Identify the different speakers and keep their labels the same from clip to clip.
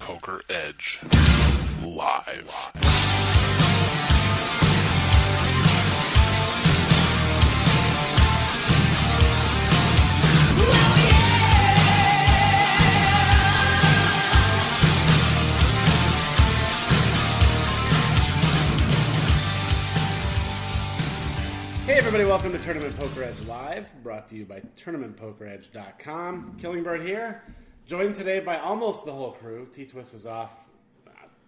Speaker 1: Poker Edge live.
Speaker 2: Hey everybody, welcome to Tournament Poker Edge Live, brought to you by TournamentPokerEdge.com. Killingbird here, joined today by almost the whole crew. T-Twist is off,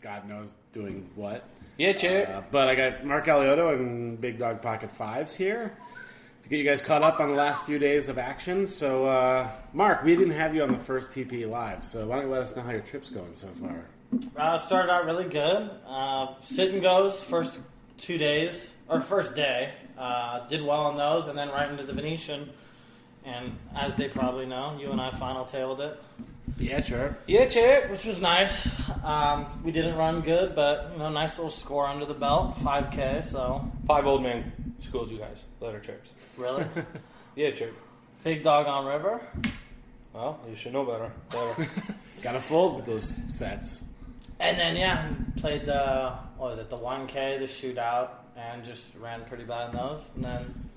Speaker 2: God knows doing what.
Speaker 3: Yeah, chair.
Speaker 2: Uh, but I got Marc Alioto and Big Dog Pocket Fives here to get you guys caught up on the last few days of action. So, uh, Mark, we didn't have you on the first TP live, so why don't you let us know how your trip's going so far?
Speaker 4: Uh, started out really good. Uh, sit and goes first two days or first day. Uh, did well on those, and then right into the Venetian. And as they probably know, you and I final tabled it,
Speaker 2: Yeah, sure.
Speaker 3: yeah, chair.
Speaker 4: which was nice. Um, we didn't run good, but you know, nice little score under the belt, 5K. So
Speaker 3: Five old man schooled you guys. Letter chirps.
Speaker 4: really,
Speaker 3: Yeah, chirp.
Speaker 4: big dog on river.
Speaker 3: Well, you should know better. Better.
Speaker 2: Gotta fold those sets.
Speaker 4: And then yeah, played the what was it, the 1K, the shootout, and just ran pretty bad in those. And then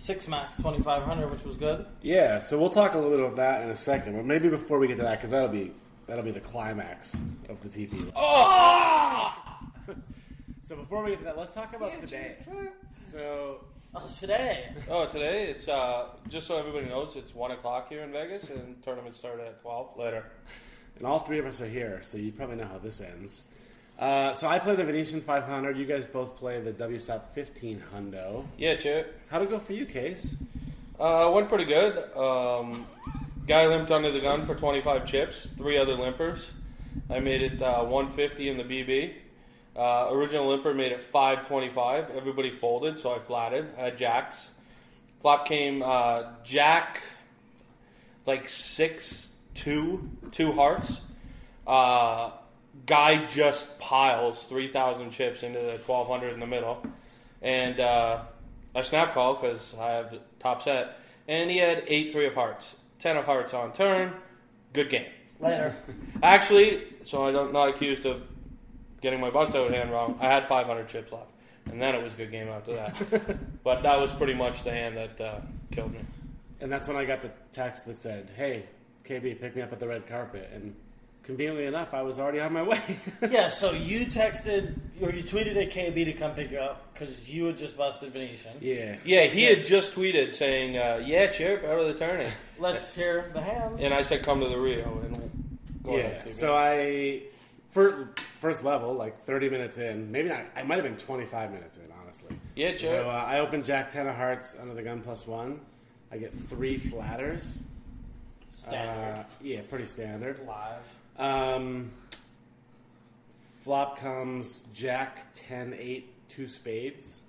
Speaker 4: six max 2500, which was good.
Speaker 2: Yeah, so we'll talk a little bit about that in a second, but maybe before we get to that, because that'll be that'll be the climax of the TP. Oh! so before we get to that, let's talk about today. So
Speaker 4: Oh, today.
Speaker 3: oh, today it's uh, just so everybody knows, it's one o'clock here in Vegas, and tournament started at twelve. Later.
Speaker 2: and all three of us are here, so you probably know how this ends. Uh, so I play the Venetian 500. You guys both play the WSOP 15 hundo.
Speaker 3: Yeah, chair.
Speaker 2: How'd it go for you, Case?
Speaker 3: Uh, went pretty good. Um, guy limped under the gun for 25 chips. Three other limpers. I made it uh, 150 in the BB. Uh, original limper made it 525. Everybody folded, so I flatted. I had jacks. Flop came uh, jack, like six two two hearts. Uh, guy just piles 3,000 chips into the 1,200 in the middle, and uh, I snap call because I have the top set, and he had eight three of hearts, ten of hearts on turn. Good game.
Speaker 4: Later.
Speaker 3: Actually, so I'm not- not accused of getting my bust out hand wrong. I had 500 chips left, and then it was a good game after that. but that was pretty much the hand that uh, killed me.
Speaker 2: And that's when I got the text that said, "Hey, KB, pick me up at the red carpet." And conveniently enough, I was already on my way.
Speaker 4: yeah, so you texted or you tweeted at KB to come pick you up because you had just busted Venetian.
Speaker 2: yeah.
Speaker 3: Yeah, he had just tweeted saying, uh, "Yeah, chirp out of the tourney,"
Speaker 4: Let's hear the hand.
Speaker 3: and I said, "Come to the Rio." And go
Speaker 2: Yeah.
Speaker 3: ahead,
Speaker 2: So I, for first level, like 30 minutes in, maybe not. I might have been 25 minutes in, honestly.
Speaker 3: yeah,
Speaker 2: So uh, I open Jack 10 of Hearts under the gun plus one. I get three flatters.
Speaker 4: Standard.
Speaker 2: Uh, yeah, pretty standard.
Speaker 4: Live.
Speaker 2: Um, flop comes Jack 10 8 two spades.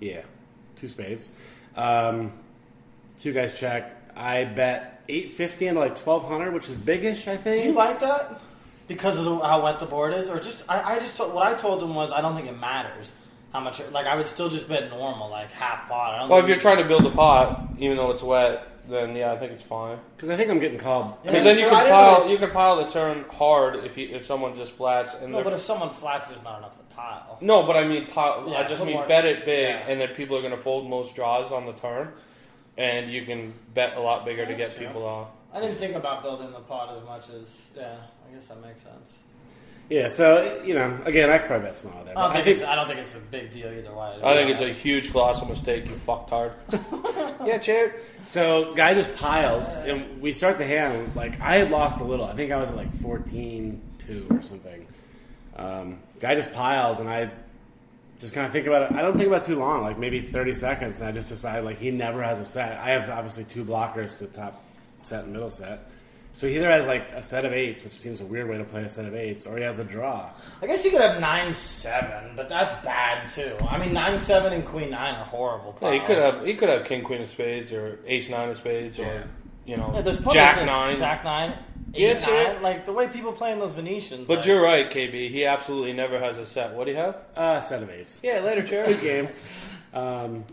Speaker 2: Yeah, two spades. Um, two guys check. I bet 850 into like 1200, which is biggish, I think.
Speaker 4: Do you like that? Because of the, how wet the board is, or just I, I just told, what I told him was I don't think it matters how much. Like I would still just bet normal, like half pot. I don't
Speaker 3: Well, if you're trying to build a pot, even though it's wet, then yeah, I think it's fine.
Speaker 2: Because I think I'm getting called.
Speaker 3: Because then you
Speaker 4: so I
Speaker 3: can pile
Speaker 4: really-
Speaker 3: you can pile the turn hard if you if someone just flats and
Speaker 4: No, but if someone flats, there's not enough to pile.
Speaker 3: no, but I mean pile,
Speaker 4: Yeah,
Speaker 3: I just mean
Speaker 4: more-
Speaker 3: bet it big,
Speaker 4: yeah.
Speaker 3: and then people are going to fold most draws on the turn, and you can bet a lot bigger to get
Speaker 4: true.
Speaker 3: people off.
Speaker 4: I didn't think about building the pot as much as yeah. I guess that makes sense.
Speaker 2: Yeah, so, you know, again, I could probably bet small there.
Speaker 4: I don't
Speaker 2: but
Speaker 4: think, it's. I don't think it's a big deal either way.
Speaker 3: I think it's a huge colossal mistake. You fucked hard. yeah, chair.
Speaker 2: So guy just piles, and we start the hand. Like I had lost a little. I think I was at like 14-2 or something. Um, guy just piles, and I just kind of think about it. I don't think about it too long, like maybe thirty seconds, and I just decide like he never has a set. I have obviously two blockers to top set and middle set. So he either has like a set of eights, which seems a weird way to play a set of eights, or he has a draw.
Speaker 4: I guess you could have nine seven, but that's bad too. I mean, nine seven and queen nine are horrible.
Speaker 3: Yeah, you
Speaker 4: piles.
Speaker 3: could have you could have king queen of spades or ace nine of spades
Speaker 2: Yeah.
Speaker 3: or you know
Speaker 4: Yeah, there's plenty
Speaker 3: jack
Speaker 4: the-
Speaker 3: nine.
Speaker 4: Jack nine.
Speaker 3: Yeah,
Speaker 4: Eight,
Speaker 3: sure.
Speaker 4: nine, like the way people play in those Venetians.
Speaker 3: But
Speaker 4: like,
Speaker 3: you're right, KB. He absolutely never has a set. What do you have?
Speaker 2: Uh, set of eights.
Speaker 3: Yeah, later, chair.
Speaker 2: good game. Um,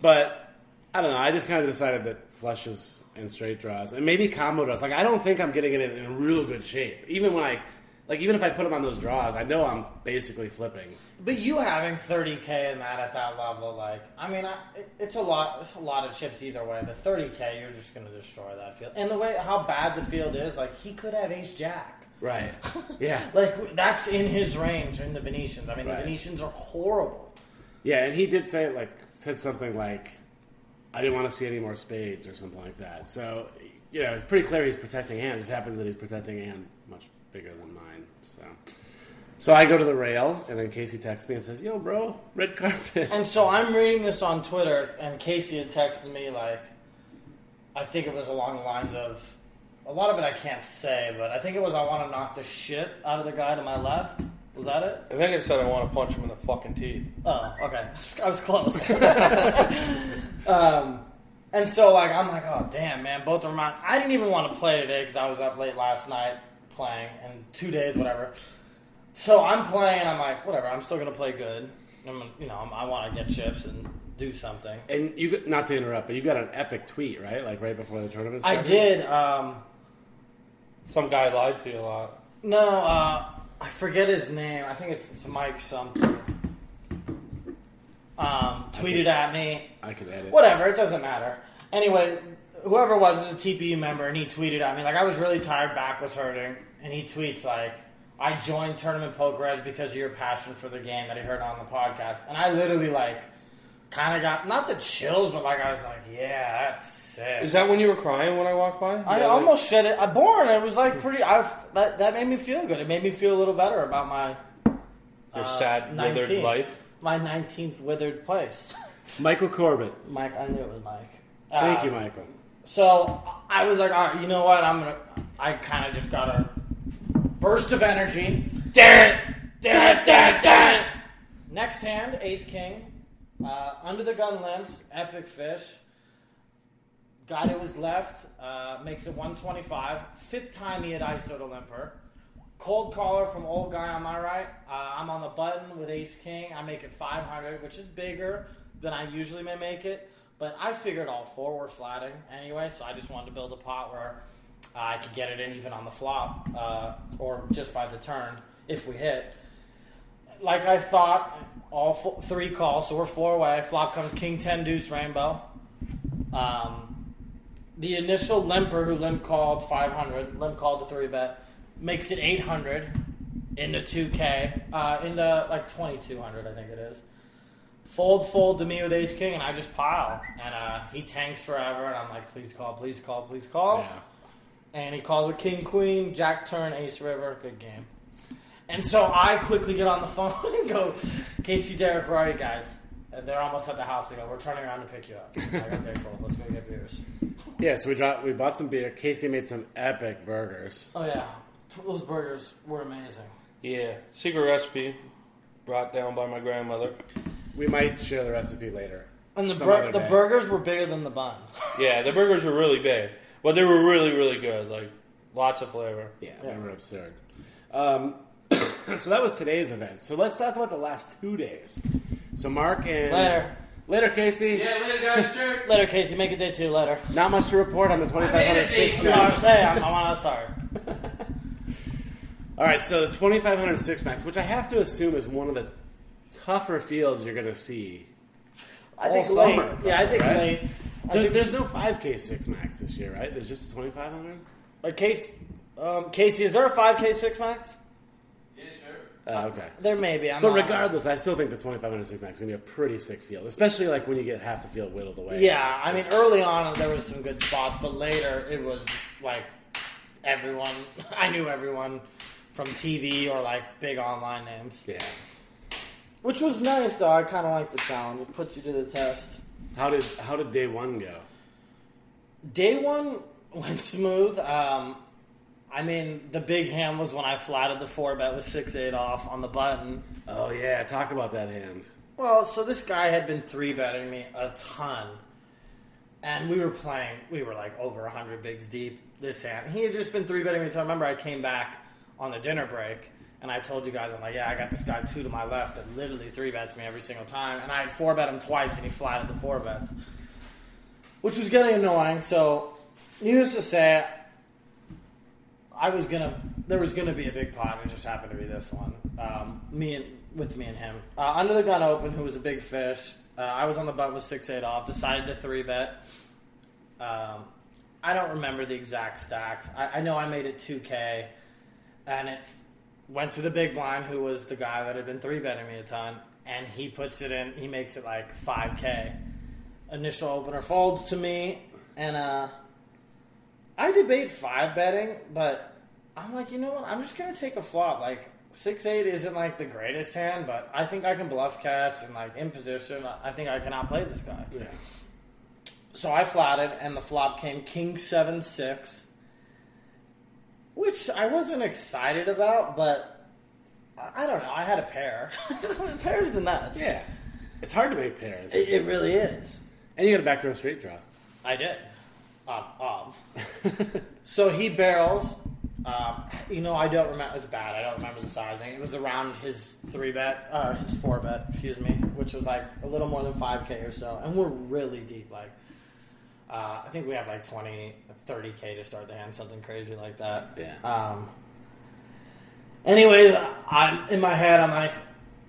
Speaker 2: but I don't know. I just kind of decided that flushes and straight draws, and maybe combo draws. Like I don't think I'm getting it in, real good shape. Even when I, like even if I put them on those draws, I know I'm basically flipping.
Speaker 4: But you having 30k in that at that level, like, I mean, I, it's a lot. It's a lot of chips either way. But 30k, you're just going to destroy that field. And the way how bad the field is, like, he could have ace jack.
Speaker 2: Right. Yeah.
Speaker 4: Like that's in his range in the Venetians. I mean,
Speaker 2: Right.
Speaker 4: the Venetians are horrible.
Speaker 2: Yeah, and he did say like said something like, "I didn't want to see any more spades" or something like that. So you know, it's pretty clear he's protecting hand. It just happens that he's protecting hand much bigger than mine. So, so I go to the rail, and then Casey texts me and says, "Yo, bro, red carpet."
Speaker 4: And so I'm reading this on Twitter, and Casey had texted me like, I think it was along the lines of, a lot of it I can't say, but I think it was I want to knock the shit out of the guy to my left. Was that it?
Speaker 3: I think I said I want to punch him in the fucking teeth.
Speaker 4: Oh, okay. I was close. um, and so, like, I'm like, oh, damn, man, both of them out. I didn't even want to play today because I was up late last night playing, and two days, whatever. So I'm playing, I'm like, whatever, I'm still going to play good. I'm, you know, I'm, I want to get chips and do something.
Speaker 2: and you not to interrupt, but you got an epic tweet, right? Like right before the tournament.
Speaker 4: I did. Um,
Speaker 3: Some guy lied to you a lot.
Speaker 4: no, uh, I forget his name. I think it's, it's Mike something. Um, tweeted at me.
Speaker 2: I could edit.
Speaker 4: Whatever, it doesn't matter. Anyway, whoever was is a TPE member, and he tweeted at me like I was really tired, back was hurting, and he tweets like, "I joined Tournament Poker Edge because of your passion for the game that he heard on the podcast," and I literally like kind of got not the chills, but like I was like, "Yeah, that's sick."
Speaker 3: Is that when you were crying when I walked by?
Speaker 4: I
Speaker 3: Yeah, like-
Speaker 4: almost shed it. I born. It was like pretty. I that that made me feel good. It made me feel a little better about my
Speaker 3: your
Speaker 4: uh,
Speaker 3: sad, withered
Speaker 4: 19.
Speaker 3: life.
Speaker 4: my nineteenth withered place.
Speaker 2: Michael Corbett.
Speaker 4: Mike, I knew it was Mike.
Speaker 2: Thank
Speaker 4: Uh,
Speaker 2: you, Michael.
Speaker 4: So I was like, all right, you know what? I'm gonna. I kind of just got a burst of energy. Damn it! Damn it! Next hand, Ace King, uh, under the gun limps, epic fish. Guy to his left uh, makes it 125. Fifth time he had ISO to limper. Cold caller from old guy on my right. Uh, I'm on the button with Ace King. I make it 500, which is bigger than I usually may make it. But I figured all four were flatting anyway, so I just wanted to build a pot where I could get it in even on the flop uh, or just by the turn if we hit. Like I thought, all fo- three calls, so we're four away. Flop comes King 10 Deuce Rainbow. Um, the initial limper who limp called 500, limp called the three bet, makes it 800 into 2K, uh, into like 2200, I think it is. Fold, fold to me with Ace King, and I just pile. And uh, he tanks forever, and I'm like, please call, please call, please call.
Speaker 2: Yeah.
Speaker 4: And he calls with King Queen, Jack Turn, Ace River, good game. And so I quickly get on the phone and go, Casey, Derek, where are you guys? And they're almost at the house. They go, we're turning around to pick you up. I'm like, okay, cool. Let's go get beers.
Speaker 2: Yeah, so we dropped, we bought some beer. Casey made some epic burgers.
Speaker 4: Oh yeah, those burgers were amazing.
Speaker 3: Yeah, secret recipe brought down by my grandmother.
Speaker 2: We might share the recipe later.
Speaker 4: And the bur- the burgers were bigger than the bun.
Speaker 3: Yeah, the burgers were really big, but they were really, really good. Like lots of flavor.
Speaker 2: Yeah,
Speaker 4: Yeah.
Speaker 2: they were absurd. Um, so that was today's event. So let's talk about the last two days. So Marc and
Speaker 4: Later.
Speaker 2: later, Casey.
Speaker 3: Yeah, later guys. Sure.
Speaker 4: Later, Casey. Make it day two. Later.
Speaker 2: Not much to report on the twenty five hundred six.
Speaker 4: Sorry, say I'm, I'm sorry.
Speaker 2: All right, so the twenty five hundred six max, which I have to assume is one of the tougher fields you're going to see.
Speaker 4: I
Speaker 2: All
Speaker 4: think
Speaker 2: summer,
Speaker 4: late. Yeah, I think
Speaker 2: right?
Speaker 4: late. I
Speaker 2: There's,
Speaker 4: think-
Speaker 2: there's no five K six max this year, right? There's just a twenty five hundred.
Speaker 4: A case, um, Casey, is there a five K six max?
Speaker 3: Yeah, sure.
Speaker 2: Uh, okay.
Speaker 4: There may be. I'm
Speaker 2: But
Speaker 4: not-
Speaker 2: regardless, I still think the 2506 max is going to be a pretty sick field, especially like when you get half the field whittled away.
Speaker 4: Yeah, I mean, early on there was some good spots, but later it was like everyone. I knew everyone from TV or like big online names,
Speaker 2: Yeah.
Speaker 4: which was nice though. I kind of like the challenge; it puts you to the test.
Speaker 2: How did how did day one go?
Speaker 4: Day one went smooth. Um, I mean, the big hand was when I flatted the four bet with six eight off on the button.
Speaker 2: Oh yeah, talk about that hand.
Speaker 4: Well, so this guy had been three betting me a ton, and we were playing. We were like over hundred bigs deep this hand. He had just been three betting me. So I remember I came back on the dinner break, and I told you guys, I'm like, yeah, I got this guy two to my left that literally three bets me every single time, and I had four bet him twice, and he flatted the four bets. which was getting annoying. So, needless to say, I was gonna. There was gonna be a big pot. It just happened to be this one. Um, me and with me and him uh, under the gun open, who was a big fish. Uh, I was on the button with six eight off. Decided to three bet. Um, I don't remember the exact stacks. I, I know I made it two k, and it went to the big blind, who was the guy that had been three betting me a ton, and he puts it in. He makes it like five k. Initial opener folds to me, and uh, I debate five betting, but I'm like, you know what? I'm just gonna take a flop. Like six eight isn't like the greatest hand, but I think I can bluff catch and like in position. I- think I can outplay this guy.
Speaker 2: Yeah.
Speaker 4: So I flatted, and the flop came king seven six, which I wasn't excited about, but I I don't know. I had a pair. Pairs the nuts.
Speaker 2: Yeah. It's hard to make pairs.
Speaker 4: It, it really is.
Speaker 2: and you got a backdoor straight draw.
Speaker 4: I did. Um, of. so he barrels. Um, you know, I don't remember. It's bad. I don't remember the sizing. It was around his three bet, uh, his four bet, excuse me, which was like a little more than five k or so, and we're really deep. Like, uh, I think we have like 20, 30 k to start the hand, something crazy like that.
Speaker 2: Yeah.
Speaker 4: Um. Anyways, I'm in my head. I'm like,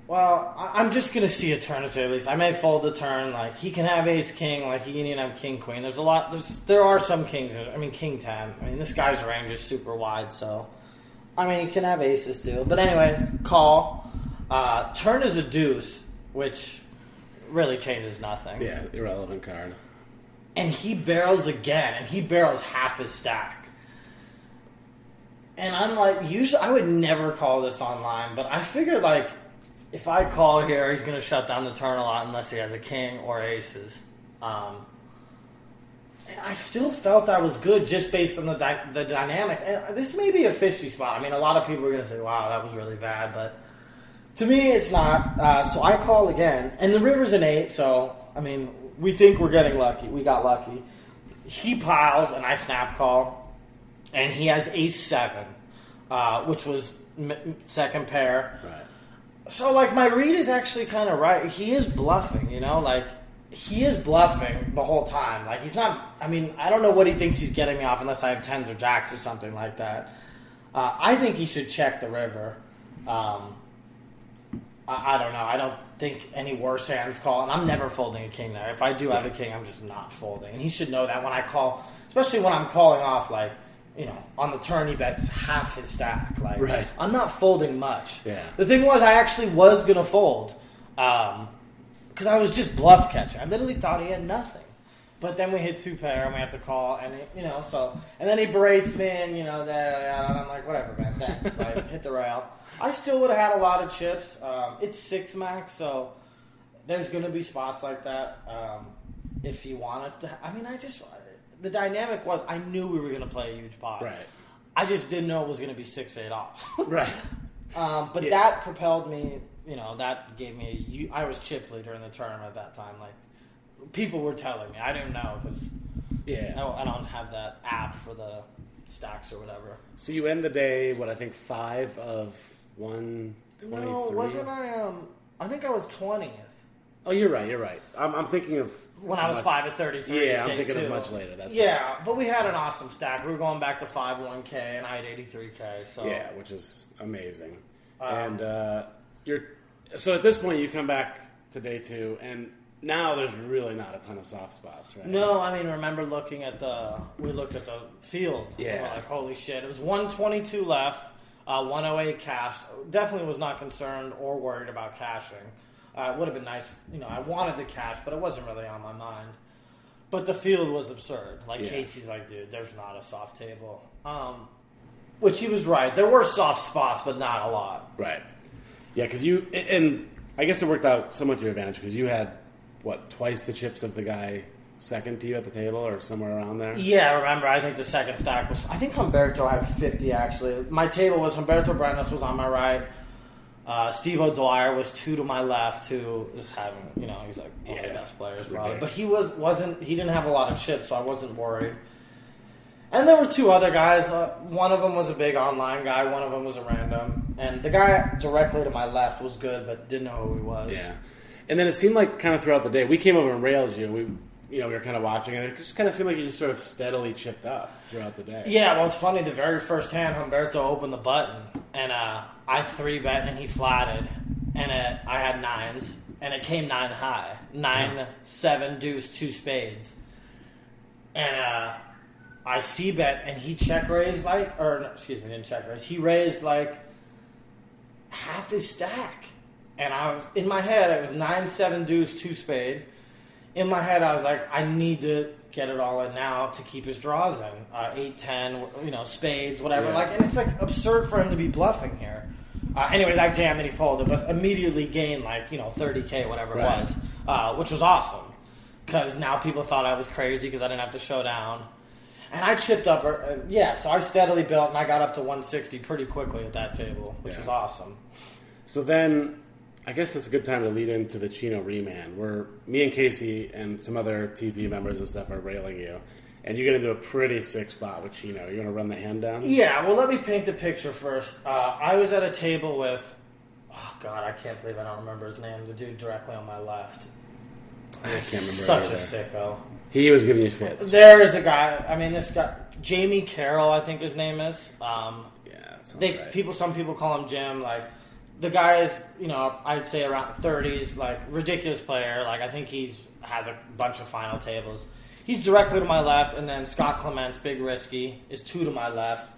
Speaker 4: well, I- I'm just gonna see a turn to say at least. I may fold the turn. Like he can have ace king. Like he can even have king queen. There's a lot. There's, there are some kings. I mean king ten. I mean this guy's range is super wide. So, I mean he can have aces too. But anyway, call. Uh, turn is a deuce, which really changes nothing.
Speaker 2: Yeah, irrelevant card.
Speaker 4: And he barrels again, and he barrels half his stack. And I'm like, usually I would never call this online, but I figured like if I call here, he's going to shut down the turn a lot unless he has a king or aces. Um, and I still felt that was good just based on the dy- the dynamic. And this may be a fishy spot. I mean, a lot of people are going to say, "Wow, that was really bad," but to me, it's not. Uh, so I call again, and the river's an eight. So I mean, we think we're getting lucky. We got lucky. He piles, and I snap call, and he has ace seven, uh, which was m- second pair.
Speaker 2: Right.
Speaker 4: So like my read is actually kind of right. He is bluffing, you know, like he is bluffing the whole time. Like he's not. I mean, I don't know what he thinks he's getting me off unless I have tens or jacks or something like that. Uh, I think he should check the river. Um, I, I don't know. I don't think any worse hands call, and I'm never folding a king there. If I do have a king, I'm just not folding, and he should know that when I call, especially when I'm calling off like. You know, on the turn he bets half his stack. Like,
Speaker 2: Right.
Speaker 4: I'm not folding much.
Speaker 2: Yeah.
Speaker 4: The thing was, I actually was gonna fold, because I was just bluff catching. I literally thought he had nothing, but then we hit two pair and we have to call, and it, you know, so and then he berates me, and you know, that I'm like, whatever, man, thanks. like, hit the rail. I still would have had a lot of chips. Um, it's six max, so there's gonna be spots like that. Um, if you wanted to, I mean, I just the dynamic was I knew we were gonna play a huge pot.
Speaker 2: Right.
Speaker 4: I just didn't know it was going to be six eight off.
Speaker 2: Right.
Speaker 4: Um, but
Speaker 2: Yeah.
Speaker 4: that propelled me. You know, that gave me. A, I was chip leader in the tournament at that time. Like people were telling me, I didn't know because I,
Speaker 2: Yeah.
Speaker 4: don't- I don't have that app for the stacks or whatever.
Speaker 2: So you end the day, what I think five of one.
Speaker 4: No, wasn't I? Um, I think I was twentieth
Speaker 2: Oh, you're right. You're right. I'm, I'm thinking of
Speaker 4: when I was
Speaker 2: much-
Speaker 4: five at thirty three.
Speaker 2: Yeah, I'm thinking of much later. That's
Speaker 4: yeah, but we had an awesome stack. We were going back to five one k, and I had eighty three k. So
Speaker 2: Yeah, which is amazing.
Speaker 4: Um,
Speaker 2: and uh, you're so at this point you come back to day two, and now there's really not a ton of soft spots, right?
Speaker 4: No, I mean, remember looking at the. We looked at the field.
Speaker 2: Yeah.
Speaker 4: Like, holy shit. It was 122 left, uh, 108 cash Definitely was not concerned or worried about cashing. Uh, it would have been nice. You know, I wanted to catch, but it wasn't really on my mind. But the field was absurd. Like,
Speaker 2: Yeah.
Speaker 4: Casey's like, dude, there's not a soft table. Um, which he was right. There were soft spots, but not a lot.
Speaker 2: Right. Yeah, because you and I guess it worked out somewhat to your advantage because you had what twice the chips of the guy second to you at the table or somewhere around there.
Speaker 4: Yeah, remember, I think the second stack was. I think Humberto had 50 actually. My table was Humberto Brenes was on my right. Uh, Steve O'Dwyer was two to my left, who is having, you know, he's like one of the best players probably. But he was wasn't he didn't have a lot of chips, so I wasn't worried. And there were two other guys. Uh, one of them was a big online guy. One of them was a random. And the guy directly to my left was good, but didn't know who he was.
Speaker 2: Yeah. And then it seemed like kind of throughout the day we came over and railed you. We you know, we were kind of watching, and it just kind of seemed like you just sort of steadily chipped up throughout the day.
Speaker 4: Yeah, well, it's funny. The very first hand, Humberto opened the button, and uh, I three bet, and he flatted, and it, I had nines, and it came nine high, nine, seven, deuce, two spades, and uh, I c bet, and he check raised like, or no, excuse me, didn't check raise. He raised like half his stack, and I was in my head. It was nine, seven, deuce, two spade. In my head, I was like, I need to get it all in now to keep his draws in. Uh, eight, ten, you know, spades, whatever.
Speaker 2: Yeah.
Speaker 4: Like, and it's like absurd for him to be bluffing here. Uh, anyways, I jammed and he folded, but immediately gained like you know 30k, whatever it was, uh, which was awesome because now people thought I was crazy because I didn't have to show down. And I chipped up, uh, yeah, so I steadily built and I got up to 160 pretty quickly at that table, which
Speaker 2: Yeah.
Speaker 4: was awesome.
Speaker 2: So then, I guess it's a good time to lead into the Chino Rheem hand, where me and Casey and some other TP members and stuff are railing you, and you get into a pretty sick spot with Chino. You want to run the hand down?
Speaker 4: Yeah, well, let me paint the picture first. Uh, I was at a table with, oh god, I can't believe I don't remember his name. The dude directly on my left.
Speaker 2: I can't remember.
Speaker 4: Such a
Speaker 2: either.
Speaker 4: sicko.
Speaker 2: He was giving you fits.
Speaker 4: There is a guy. I mean, this guy, Jamie Carroll, I think his name is. Um,
Speaker 2: Yeah,
Speaker 4: they
Speaker 2: right.
Speaker 4: people, some people call him Jim. Like the guy is, you know, I'd say around thirties. Like ridiculous player. Like I think he's has a bunch of final tables. He's directly to my left, and then Scott Clements, big risky, is two to my left,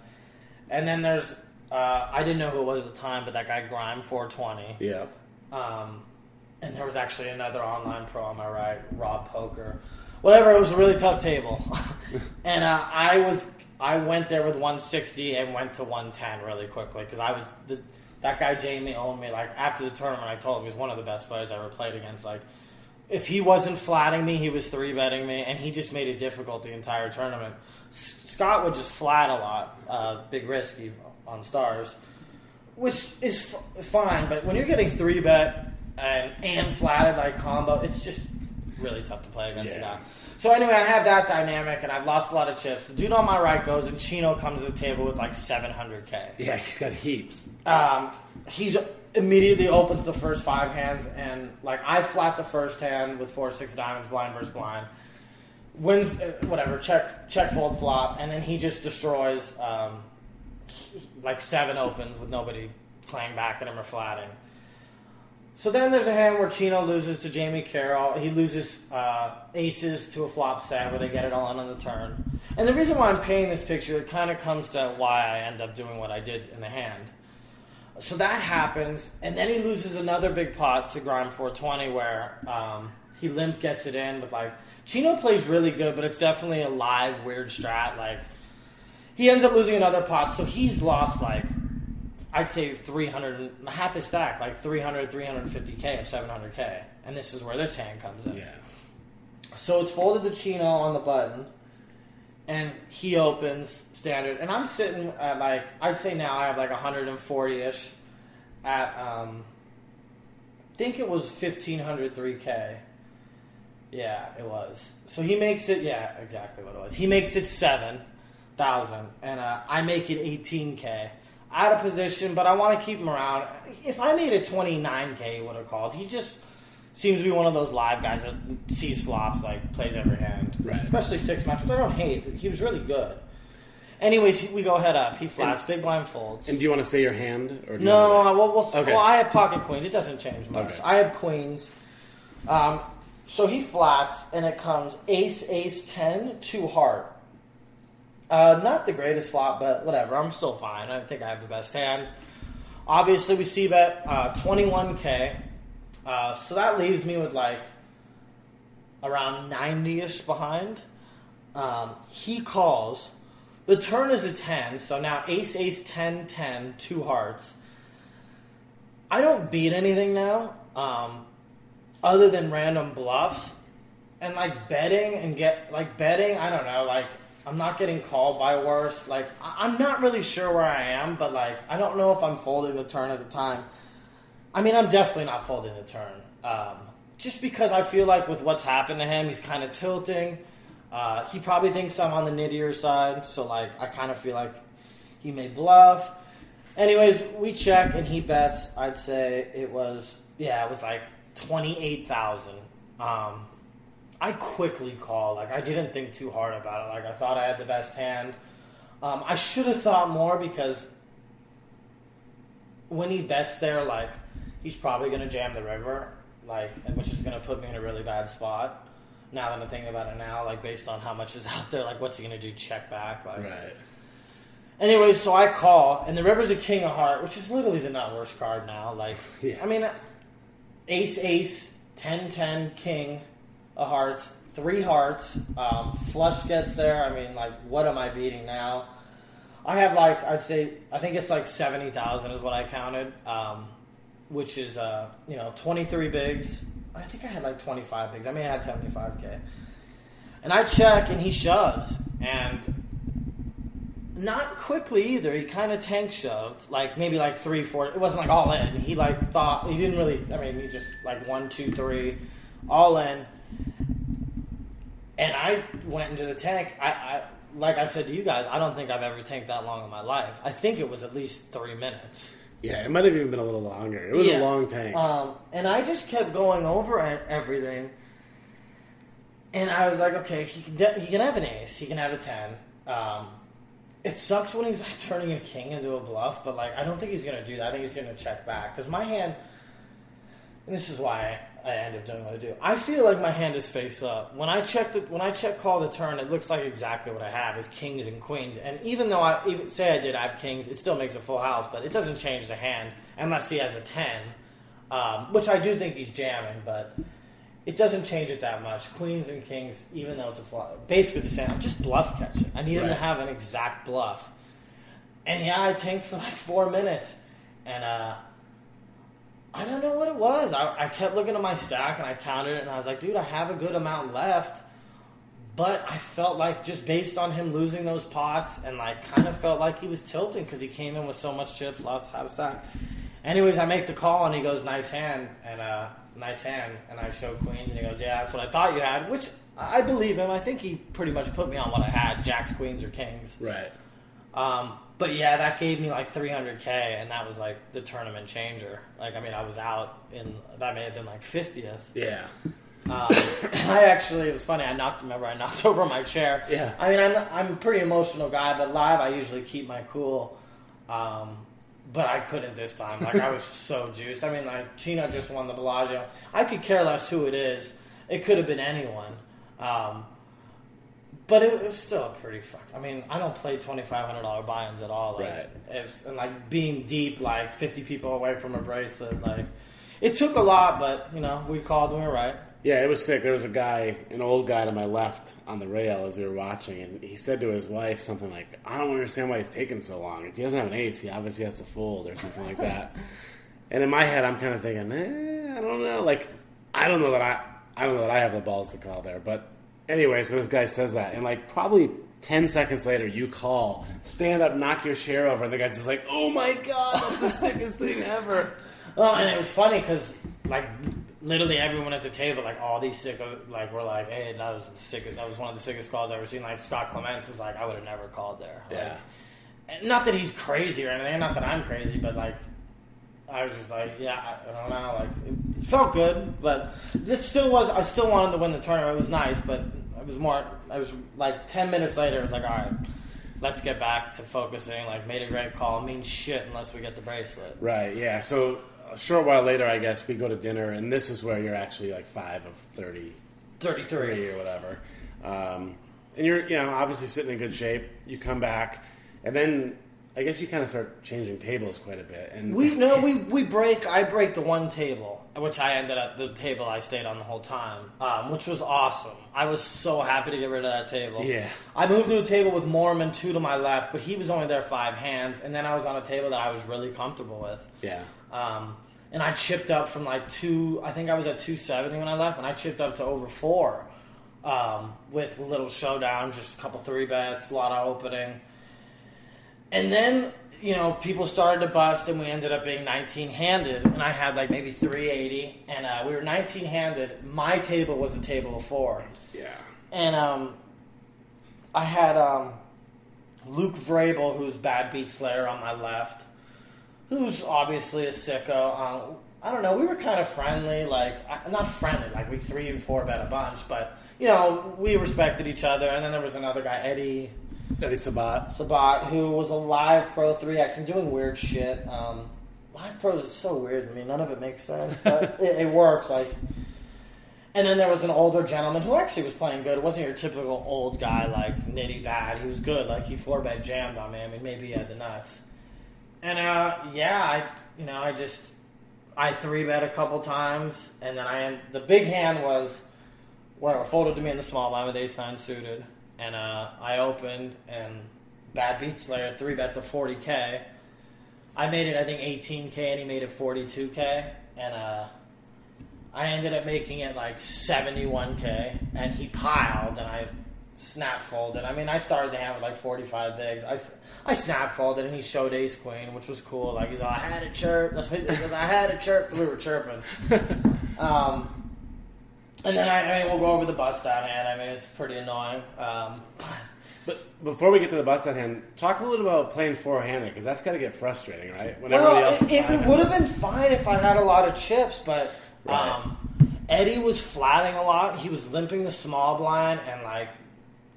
Speaker 4: and then there's uh, I didn't know who it was at the time, but that guy Grime four twenty.
Speaker 2: Yeah.
Speaker 4: Um, and there was actually another online pro on my right, Rob Poker. Whatever, it was a really tough table. and uh, I was, I went there with 160 and went to 110 really quickly because I was the, that guy Jamie owned me. Like after the tournament, I told him he was one of the best players I ever played against. Like if he wasn't flatting me, he was three betting me, and he just made it difficult the entire tournament. S- Scott would just flat a lot, uh, big risky on stars which is f- fine. But when you're getting three bet and and flatted like combo, it's just really tough to play against
Speaker 2: Yeah.
Speaker 4: the guy. So anyway, I have that dynamic, and I've lost a lot of chips. The dude on my right goes, and Chino comes to the table with like 700k.
Speaker 2: Yeah, he's got heaps.
Speaker 4: Um, he's immediately opens the first five hands, and like I flat the first hand with four six diamonds, blind versus blind. Wins uh, whatever check check fold flop, and then he just destroys um, like seven opens with nobody playing back at him or flatting. So then there's a hand where Chino loses to Jamie Carroll. He loses uh, aces to a flop set where they get it all in on the turn. And the reason why I'm painting this picture, it kind of comes to why I end up doing what I did in the hand. So that happens, and then he loses another big pot to Grime 420 where um, he limp gets it in But like Chino plays really good, but it's definitely a live weird strat. Like he ends up losing another pot, so he's lost like I'd say 300, and- half his stack, like 300, 350k of 700k, and this is where this hand comes in.
Speaker 2: Yeah.
Speaker 4: So it's folded to Chino on the button, and he opens standard, and I'm sitting at like I'd say now I have like 140 ish at um, I think it was 1503k. Yeah, it was. So he makes it. Yeah, exactly what it was. He makes it seven thousand, and uh, I make it 18k. Out of position, but I want to keep him around. If I made it 29k, he would have called. He just seems to be one of those live guys that sees flops, like plays every hand,
Speaker 2: Right.
Speaker 4: especially six matches. I don't hate. He was really good. Anyways, we go head up. He flats, big blind folds.
Speaker 2: And do you want to say your hand? Or do you
Speaker 4: No, I- well, well,
Speaker 2: Okay.
Speaker 4: well, I have pocket queens. It doesn't change much.
Speaker 2: Okay.
Speaker 4: I have queens. Um, so he flats, and it comes ace, ace, ten, two heart. Uh, not the greatest flop, but whatever. I'm still fine. I think I have the best hand. Obviously, we c bet uh, 21k. Uh, so that leaves me with like around 90 ish behind. Um, he calls. The turn is a 10, so now ace, ace, 10, 10, two hearts. I don't beat anything now, um, other than random bluffs. And like betting and get, like betting, I don't know, like I'm not getting called by worse. Like I- I'm not really sure where I am, but like I don't know if I'm folding the turn at the time. I mean, I'm definitely not folding the turn. Um, just because I feel like with what's happened to him, he's kind of tilting. Uh, he probably thinks I'm on the nittier side, so like I kind of feel like he may bluff. Anyways, we check and he bets. I'd say it was yeah, it was like twenty eight thousand. Um, I quickly called. Like I didn't think too hard about it. Like I thought I had the best hand. Um, I should have thought more because when he bets there, like he's probably going to jam the river, like which is going to put me in a really bad spot. Now that I'm thinking about it now, like based on how much is out there, like what's he going to do? Check back, like.
Speaker 2: Right.
Speaker 4: Anyways, so I call, and the river's a king of heart, which is literally the not worst card now. Like,
Speaker 2: Yeah.
Speaker 4: I mean, ace, ace, 10, 10, king of hearts, three hearts, um, flush gets there. I mean, like, what am I beating now? I have like, I'd say, I think it's like 70,000 is what I counted, um, which is, uh, you know, 23 bigs. I think I had like 25 bigs. I mean, I had 75K. And I check, and he shoves, and not quickly either. He kind of tank shoved, like maybe like three, four. It wasn't like all in. He like thought he didn't really. I mean, he just like one, two, three, all in. And I went into the tank. I, I like I said to you guys, I don't think I've ever tanked that long in my life. I think it was at least three minutes.
Speaker 2: Yeah, it might have even been a little longer. It was
Speaker 4: Yeah.
Speaker 2: a long tank.
Speaker 4: Um, and I just kept going over everything. And I was like, okay, he can, de- he can have an ace, he can have a 10. Um, it sucks when he's like turning a king into a bluff, but like I don't think he's going to do that. I think he's going to check back. Because my hand, and this is why I, I end up doing what I do. I feel like my hand is face up. When I check the, when I check call the turn, it looks like exactly what I have is kings and queens. And even though I even say I did have kings, it still makes a full house, but it doesn't change the hand unless he has a ten, um, which I do think he's jamming, but it doesn't change it that much. Queens and kings, even though it's a flaw, basically the same. I'm just bluff catching. I need him to have an exact bluff. And yeah, I tanked for like four minutes, and uh, I don't know what it was. I, I kept looking at my stack and I counted it, and I was like, dude, I have a good amount left. But I felt like just based on him losing those pots, and like kind of felt like he was tilting because he came in with so much chips, lost half a stack. Anyways, I make the call and he goes, "Nice hand," and uh, nice hand, and I show queens, and he goes, "Yeah, that's what I thought you had," which I believe him. I think he pretty much put me on what I had: jacks, queens, or kings.
Speaker 2: right.
Speaker 4: Um, but yeah, that gave me like 300k, and that was like the tournament changer. Like, I mean, I was out in that may have been like 50th.
Speaker 2: Yeah.
Speaker 4: Um, I actually, it was funny. I knocked. Remember, I knocked over my chair.
Speaker 2: Yeah.
Speaker 4: I mean, I'm I'm a pretty emotional guy, but live, I usually keep my cool. Um, but I couldn't this time. Like, I was so juiced. I mean, like Chino just won the Bellagio. I could care less who it is. It could have been anyone. Um, but it, it was still a pretty fuck. I mean, I don't play twenty five hundred dollar buy-ins at all. Like,
Speaker 2: Right.
Speaker 4: it's, and like being deep, like fifty people away from a bracelet, like it took a lot. But you know, we called and we were right.
Speaker 2: Yeah, it was sick. There was a guy, an old guy to my left on the rail as we were watching, and he said to his wife something like, I don't understand why he's taking so long. If he doesn't have an ace, he obviously has to fold or something like that. And in my head, I'm kind of thinking, eh, I don't know. Like, I don't know that I, I don't know that I have the balls to call there. But anyway, so this guy says that, and like probably ten seconds later, you call, stand up, knock your chair over, and the guy's just like, Oh my god, that's the sickest thing ever.
Speaker 4: Oh, and it was funny because like literally everyone at the table, like all these sick, like were like, "Hey, that was the sickest. That was one of the sickest calls I've ever seen." Like Scott Clements is like, "I would have never called there."
Speaker 2: Yeah.
Speaker 4: and not that he's crazy or anything. Not that I'm crazy, but like. I was just like, yeah, I, I don't know. Like, it felt good, but it still was. I still wanted to win the tournament. It was nice, but it was more. I was like ten minutes later. It was like, all right, let's get back to focusing. Like, made a great call. Means shit unless we get the bracelet.
Speaker 2: Right, yeah. So a short while later, I guess, we go to dinner, and this is where you're actually like five of 33
Speaker 4: Thirty-three.
Speaker 2: or whatever. Um, and you're, you know, obviously sitting in good shape. You come back, and then I guess you kind of start changing tables quite a bit. And
Speaker 4: We no, we we break. I break the one table, which I ended up the table I stayed on the whole time, um, which was awesome. I was so happy to get rid of that table.
Speaker 2: Yeah.
Speaker 4: I moved to a table with Mormon two to my left, but he was only there five hands, and then I was on a table that I was really comfortable with.
Speaker 2: yeah,
Speaker 4: Um, and I chipped up from like two. I think I was at two seventy when I left, and I chipped up to over four um, with a little showdown, just a couple three bets, a lot of opening, and then you know people started to bust, and we ended up being nineteen handed, and I had like maybe three eighty, and uh, we were nineteen handed. My table was a table of four,
Speaker 2: yeah,
Speaker 4: and um, I had um, Luke Vrabel, who's Bad Beat Slayer, on my left, who's obviously a sicko. Um, I don't know. We were kind of friendly, like not friendly, like we three and four bet a bunch, but you know we respected each other. And then there was another guy, Eddie
Speaker 2: Eddie Sabat.
Speaker 4: Sabat, who was a live pro 3x and doing weird shit. Um, live pros is so weird to me. None of it makes sense, but it, it works. Like, and then there was an older gentleman who actually was playing good. It wasn't your typical old guy like nitty bad. He was good. Like he four bet jammed on me. I mean, maybe he had the nuts. And uh, yeah, I you know I just I three bet a couple times, and then I the big hand was where it folded to me in the small blind with ace nine suited, and uh, I opened and bad beat Slayer three bet to forty k. I made it I think eighteen k, and he made it forty two k, and uh, I ended up making it like seventy one k, and he piled, and I snap folded. I mean, I started hand with like forty five bigs. I, I snap folded, and he showed ace queen, which was cool. Like he's all, I had a chirp. That's what he says. I had a chirp we were chirping. um, and then I, I mean, we'll go over the bust out hand. I mean, it's pretty annoying. Um,
Speaker 2: But before we get to the bust out hand, talk a little about playing four handed because that's got to get frustrating, right? When everybody
Speaker 4: well,
Speaker 2: else
Speaker 4: it, it,
Speaker 2: five-handed.
Speaker 4: would have been fine if I had a lot of chips, but
Speaker 2: Right.
Speaker 4: um, Eddie was flatting a lot. He was limping the small blind, and like,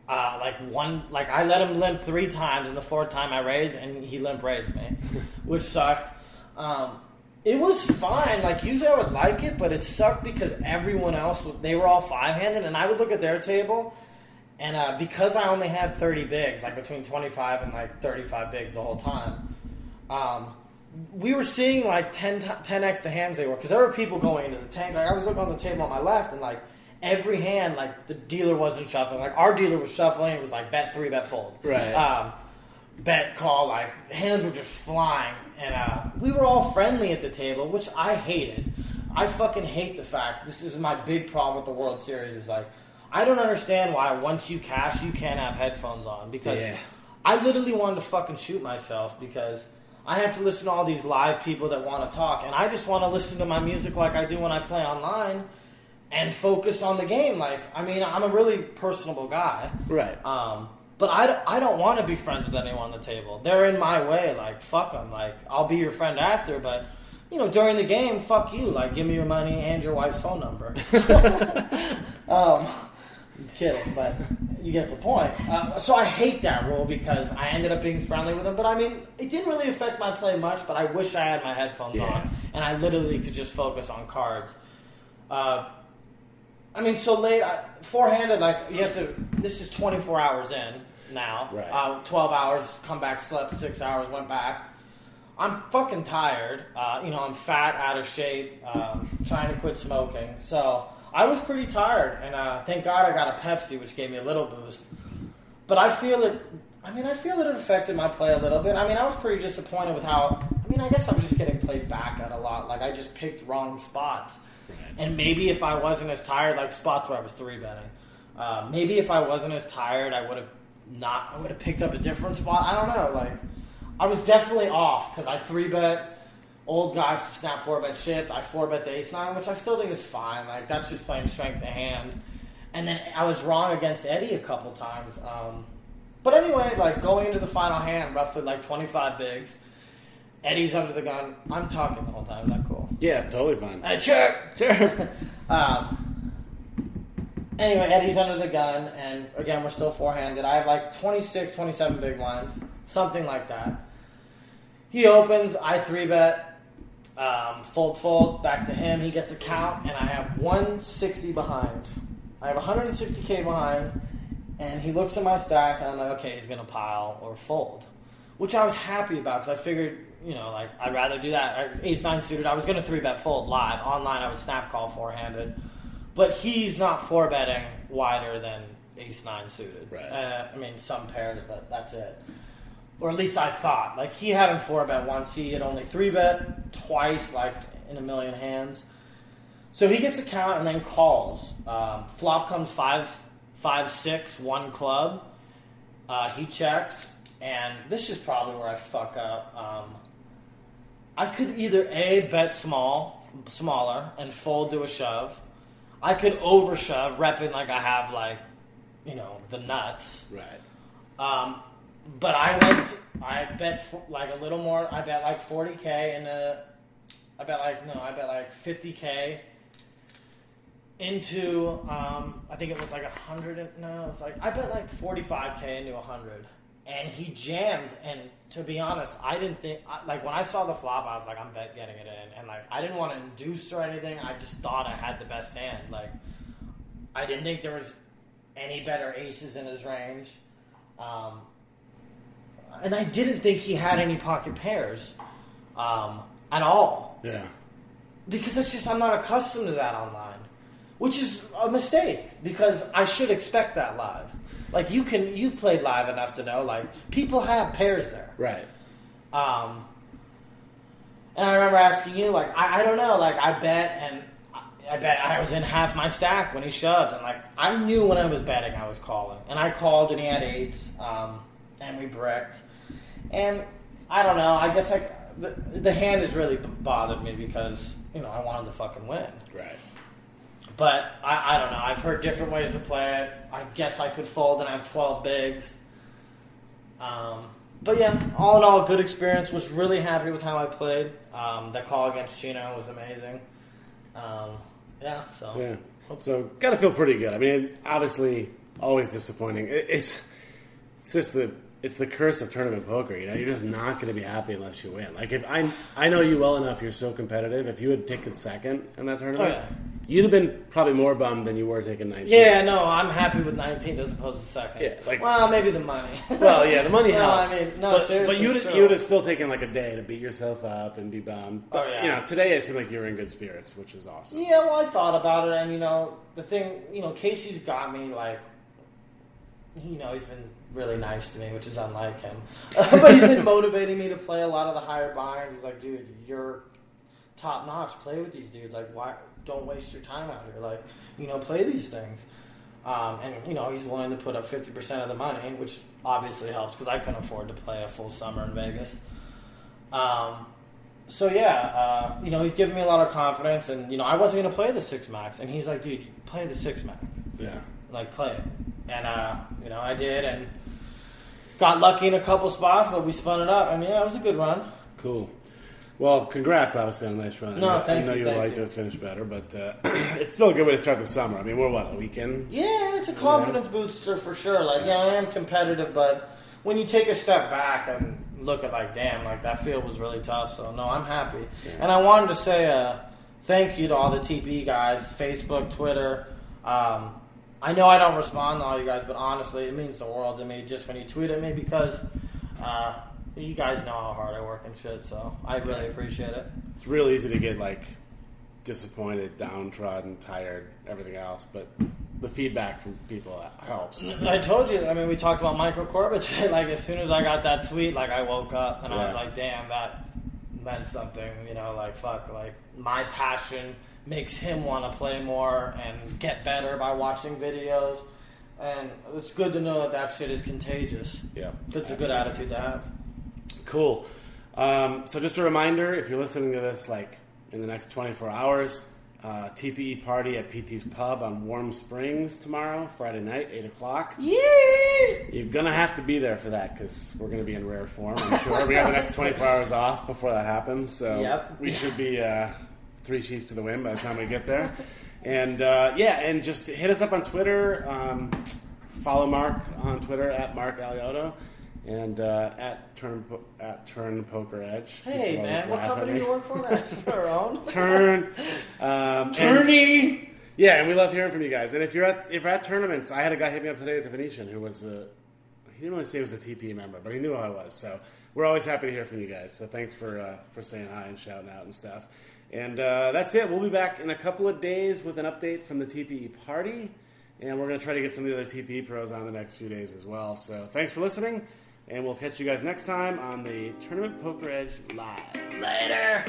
Speaker 4: uh, like one, like I let him limp three times, and the fourth time I raised, and he limp raised me, which sucked. Um, it was fine. Like usually I would like it, but it sucked because everyone else was, they were all five handed, and I would look at their table. And uh, because I only had 30 bigs, like between 25 and like 35 bigs the whole time, um, we were seeing like 10, t- 10x the hands they were. Because there were people going into the tank. Like I was looking on the table on my left, and like every hand, like the dealer wasn't shuffling. Like our dealer was shuffling. It was like bet three, bet fold.
Speaker 2: Right.
Speaker 4: Um, bet call, like hands were just flying. And uh, we were all friendly at the table, which I hated. I fucking hate the fact. This is my big problem with the World Series. Is like I don't understand why once you cash you can't have headphones on because
Speaker 2: Yeah.
Speaker 4: I literally wanted to fucking shoot myself because I have to listen to all these live people that want to talk, and I just want to listen to my music like I do when I play online and focus on the game. Like, I mean, I'm a really personable guy.
Speaker 2: Right.
Speaker 4: Um, but I, I don't want to be friends with anyone on the table. They're in my way. Like, fuck them. Like, I'll be your friend after, but, you know, during the game, fuck you. Like, give me your money and your wife's phone number. um, I'm kidding, but you get the point. Uh, so I hate that rule because I ended up being friendly with them. But I mean, it didn't really affect my play much. But I wish I had my headphones
Speaker 2: Yeah.
Speaker 4: on and I literally could just focus on cards. Uh, I mean, so late, I, four-handed. Like you have to. This is 24 hours in now.
Speaker 2: Right.
Speaker 4: Uh, 12 hours. Come back. Slept six hours. Went back. I'm fucking tired. Uh, you know, I'm fat, out of shape, um, trying to quit smoking. So I was pretty tired, and uh, thank God I got a Pepsi, which gave me a little boost. But I feel it. I mean, I feel that it affected my play a little bit. I mean, I was pretty disappointed with how. I mean, I guess I was just getting played back at a lot. Like I just picked wrong spots, and maybe if I wasn't as tired, like spots where I was three betting, uh, maybe if I wasn't as tired, I would have not. I would have picked up a different spot. I don't know. Like I was definitely off because I three bet. Old guy snap four bet shipped. I four bet the ace nine, which I still think is fine. Like that's just playing strength of hand. And then I was wrong against Eddie a couple times. Um, but anyway, like going into the final hand, roughly like twenty five bigs. Eddie's under the gun. I'm talking the whole time. Is that cool?
Speaker 2: Yeah, totally fine.
Speaker 4: Uh, sure, sure. um, anyway, Eddie's under the gun, and again, we're still four-handed. I have like 26, 27 big blinds, something like that. He opens, I three-bet, um, fold, fold, back to him. He gets a count, and I have 160 behind. I have 160k behind, and he looks at my stack, and I'm like, okay, he's going to pile or fold. Which I was happy about, because I figured, you know, like, I'd rather do that. Ace 9 suited, I was going to three-bet fold live. Online, I would snap call four-handed. But he's not four betting wider than ace nine suited.
Speaker 2: Right.
Speaker 4: Uh, I mean, some pairs, but that's it. Or at least I thought. Like he hadn't four bet once. He had only three bet twice, like in a million hands. So he gets a count and then calls. Um, flop comes five, five, six, one club. Uh, he checks, and this is probably where I fuck up. Um, I could either a bet small, smaller, and fold to a shove. I could over shove, repping like I have like, you know, the nuts.
Speaker 2: Right.
Speaker 4: Um, but I went, I bet f- like a little more. I bet like forty k in a I bet like no, I bet like 50k into um, I think it was like a hundred. No, it was like I bet like 45k into a hundred, and he jammed. And to be honest, I didn't think I- like when I saw the flop, I was like, I'm bet getting it in, and like I didn't want to induce or anything. I just thought I had the best hand. Like I didn't think there was any better aces in his range. Um, and I didn't think he had any pocket pairs um, at all
Speaker 2: Yeah.
Speaker 4: because that's just I'm not accustomed to that online, which is a mistake because I should expect that live. Like you can you've played live enough to know like people have pairs there.
Speaker 2: Right.
Speaker 4: Um, and I remember asking you, like, I, I don't know, like, I bet, and I, bet I was in half my stack when he shoved, and like, I knew when I was betting I was calling, and I called, and he had eights, um, and we bricked, and I don't know, I guess like the the hand has really bothered me because you know I wanted to fucking win,
Speaker 2: Right.
Speaker 4: But I, I don't know. I've heard different ways to play it. I guess I could fold and have 12 bigs. Um, but yeah, all in all, good experience. Was really happy with how I played. Um, the call against Chino was amazing. Um, yeah, so
Speaker 2: Yeah. So got to feel pretty good. I mean, obviously, always disappointing. It, it's it's just the it's the curse of tournament poker. You know, you're just not going to be happy unless you win. Like if I I know you well enough, you're so competitive. If you had taken second in that tournament,
Speaker 4: Oh, yeah.
Speaker 2: you'd have been probably more bummed than you were taking 19.
Speaker 4: Yeah, no, I'm happy with 19th as opposed to second.
Speaker 2: Yeah, like-
Speaker 4: well, maybe the money.
Speaker 2: Well, yeah, the money
Speaker 4: No,
Speaker 2: helps.
Speaker 4: I mean, no,
Speaker 2: but,
Speaker 4: seriously,
Speaker 2: but you'd
Speaker 4: sure.
Speaker 2: you'd have still taken like a day to beat yourself up and be bummed. Oh, but
Speaker 4: Oh, yeah.
Speaker 2: you know, today it seemed like you were in good spirits, which is awesome.
Speaker 4: Yeah, well, I thought about it, and you know, the thing, you know, Casey's got me like, you know, he's been really nice to me, which is unlike him. but he's been motivating me to play a lot of the higher buy-ins. He's like, dude, you're top notch. Play with these dudes. Like, why? Don't waste your time out here. Like, you know, play these things. Um, and you know, he's willing to put up fifty percent of the money, which obviously helps because I couldn't afford to play a full summer in Vegas. Um, so yeah, uh, you know, he's giving me a lot of confidence, and you know, I wasn't going to play the six max, and he's like, dude, play the six max,
Speaker 2: Yeah.
Speaker 4: like play it, and uh, you know, I did, and got lucky in a couple spots, but we spun it up, and yeah, it was a good run.
Speaker 2: Cool. Well, congrats, obviously, on a nice run.
Speaker 4: No, thank I
Speaker 2: know
Speaker 4: you,
Speaker 2: you would like
Speaker 4: you.
Speaker 2: to have finished better, but uh, it's still a good way to start the summer. I mean, we're what a weekend.
Speaker 4: Yeah, and it's a confidence booster for sure. Like, yeah, I am competitive, but when you take a step back and look at like, damn, like that field was really tough. So no, I'm happy. And I wanted to say uh, thank you to all the TP guys, Facebook, Twitter. Um, I know I don't respond to all you guys, but honestly, it means the world to me just when you tweet at me because uh, you guys know how hard I work and shit. So I really appreciate it.
Speaker 2: It's real easy to get like disappointed, downtrodden, tired, everything else, but the feedback from people helps.
Speaker 4: I told you. I mean, we talked about Michael Corbett today. Like, as soon as I got that tweet, like, I woke up and I was like, "Damn, that meant something." You know, like, fuck, like my passion makes him want to play more and get better by watching videos. And it's good to know that that shit is contagious.
Speaker 2: Yeah,
Speaker 4: It's a good attitude to have.
Speaker 2: Cool. Um, so just a reminder, if you're listening to this like in the next 24 hours, uh, TPE party at PT's Pub on Warm Springs tomorrow, Friday night, 8 o'clock.
Speaker 4: Yeah.
Speaker 2: You're gonna have to be there for that because we're gonna be in rare form. I'm sure we have the next 24 hours off before that happens, so
Speaker 4: Yep.
Speaker 2: we should be uh, three sheets to the wind by the time we get there. And uh, yeah, and just hit us up on Twitter. Um, follow Marc on Twitter at Marc Alioto and uh, at Turn at Turn Poker Edge.
Speaker 4: Hey, man, what company do you work for? That's our own.
Speaker 2: Turn. Um, and- yeah, and we love hearing from you guys. And if you're at if you're at tournaments, I had a guy hit me up today at the Venetian who was a he didn't really say he was a TP member, but he knew who I was. So we're always happy to hear from you guys. So thanks for uh, for saying hi and shouting out and stuff. And uh, that's it. We'll be back in a couple of days with an update from the TPE party, and we're going to try to get some of the other TPE pros on the next few days as well. So thanks for listening, and we'll catch you guys next time on the Tournament Poker Edge live.
Speaker 4: Later.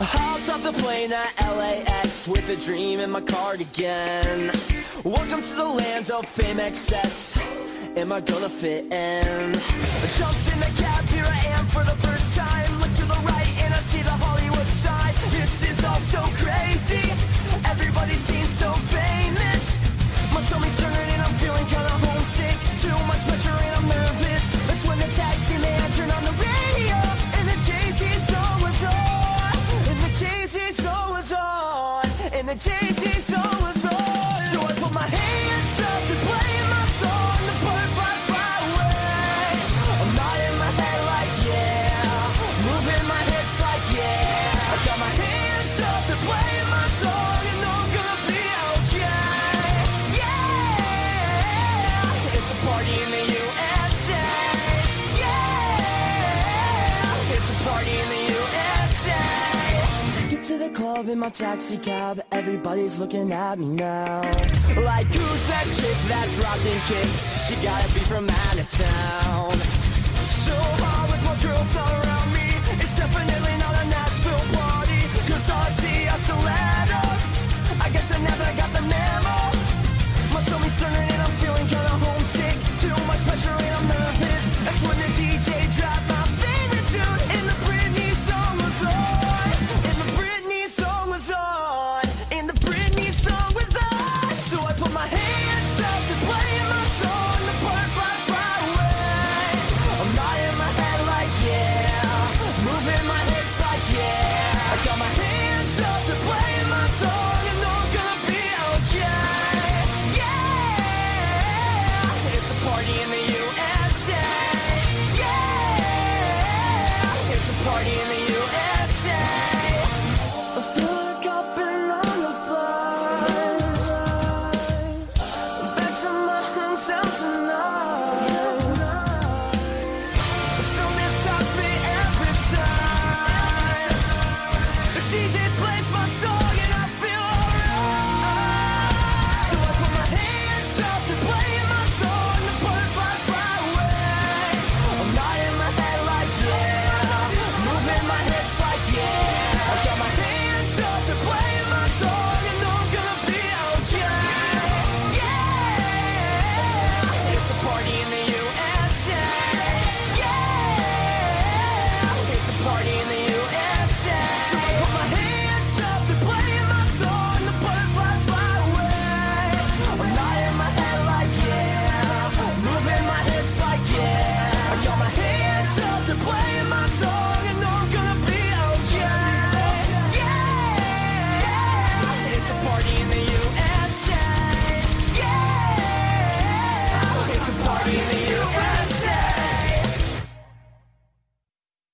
Speaker 5: Hopped off the plane at LAX with a dream in my cardigan. Welcome to the land of fame excess. Am I gonna fit in? Jumped in the cab, here I am for the first time. Look to the right and I see the Hollywood sign. This is all so crazy. Everybody seems so famous. Tummy's turning and I'm feeling kinda homesick. Too much pressure and I'm nervous. That's when the taxi club in my taxi cab, everybody's looking at me now. Like who's that chick that's rocking kicks? She gotta be from out of town. So hard with my girls not around me. It's definitely not a Nashville party. Cause all I see are stilettos. I guess I never got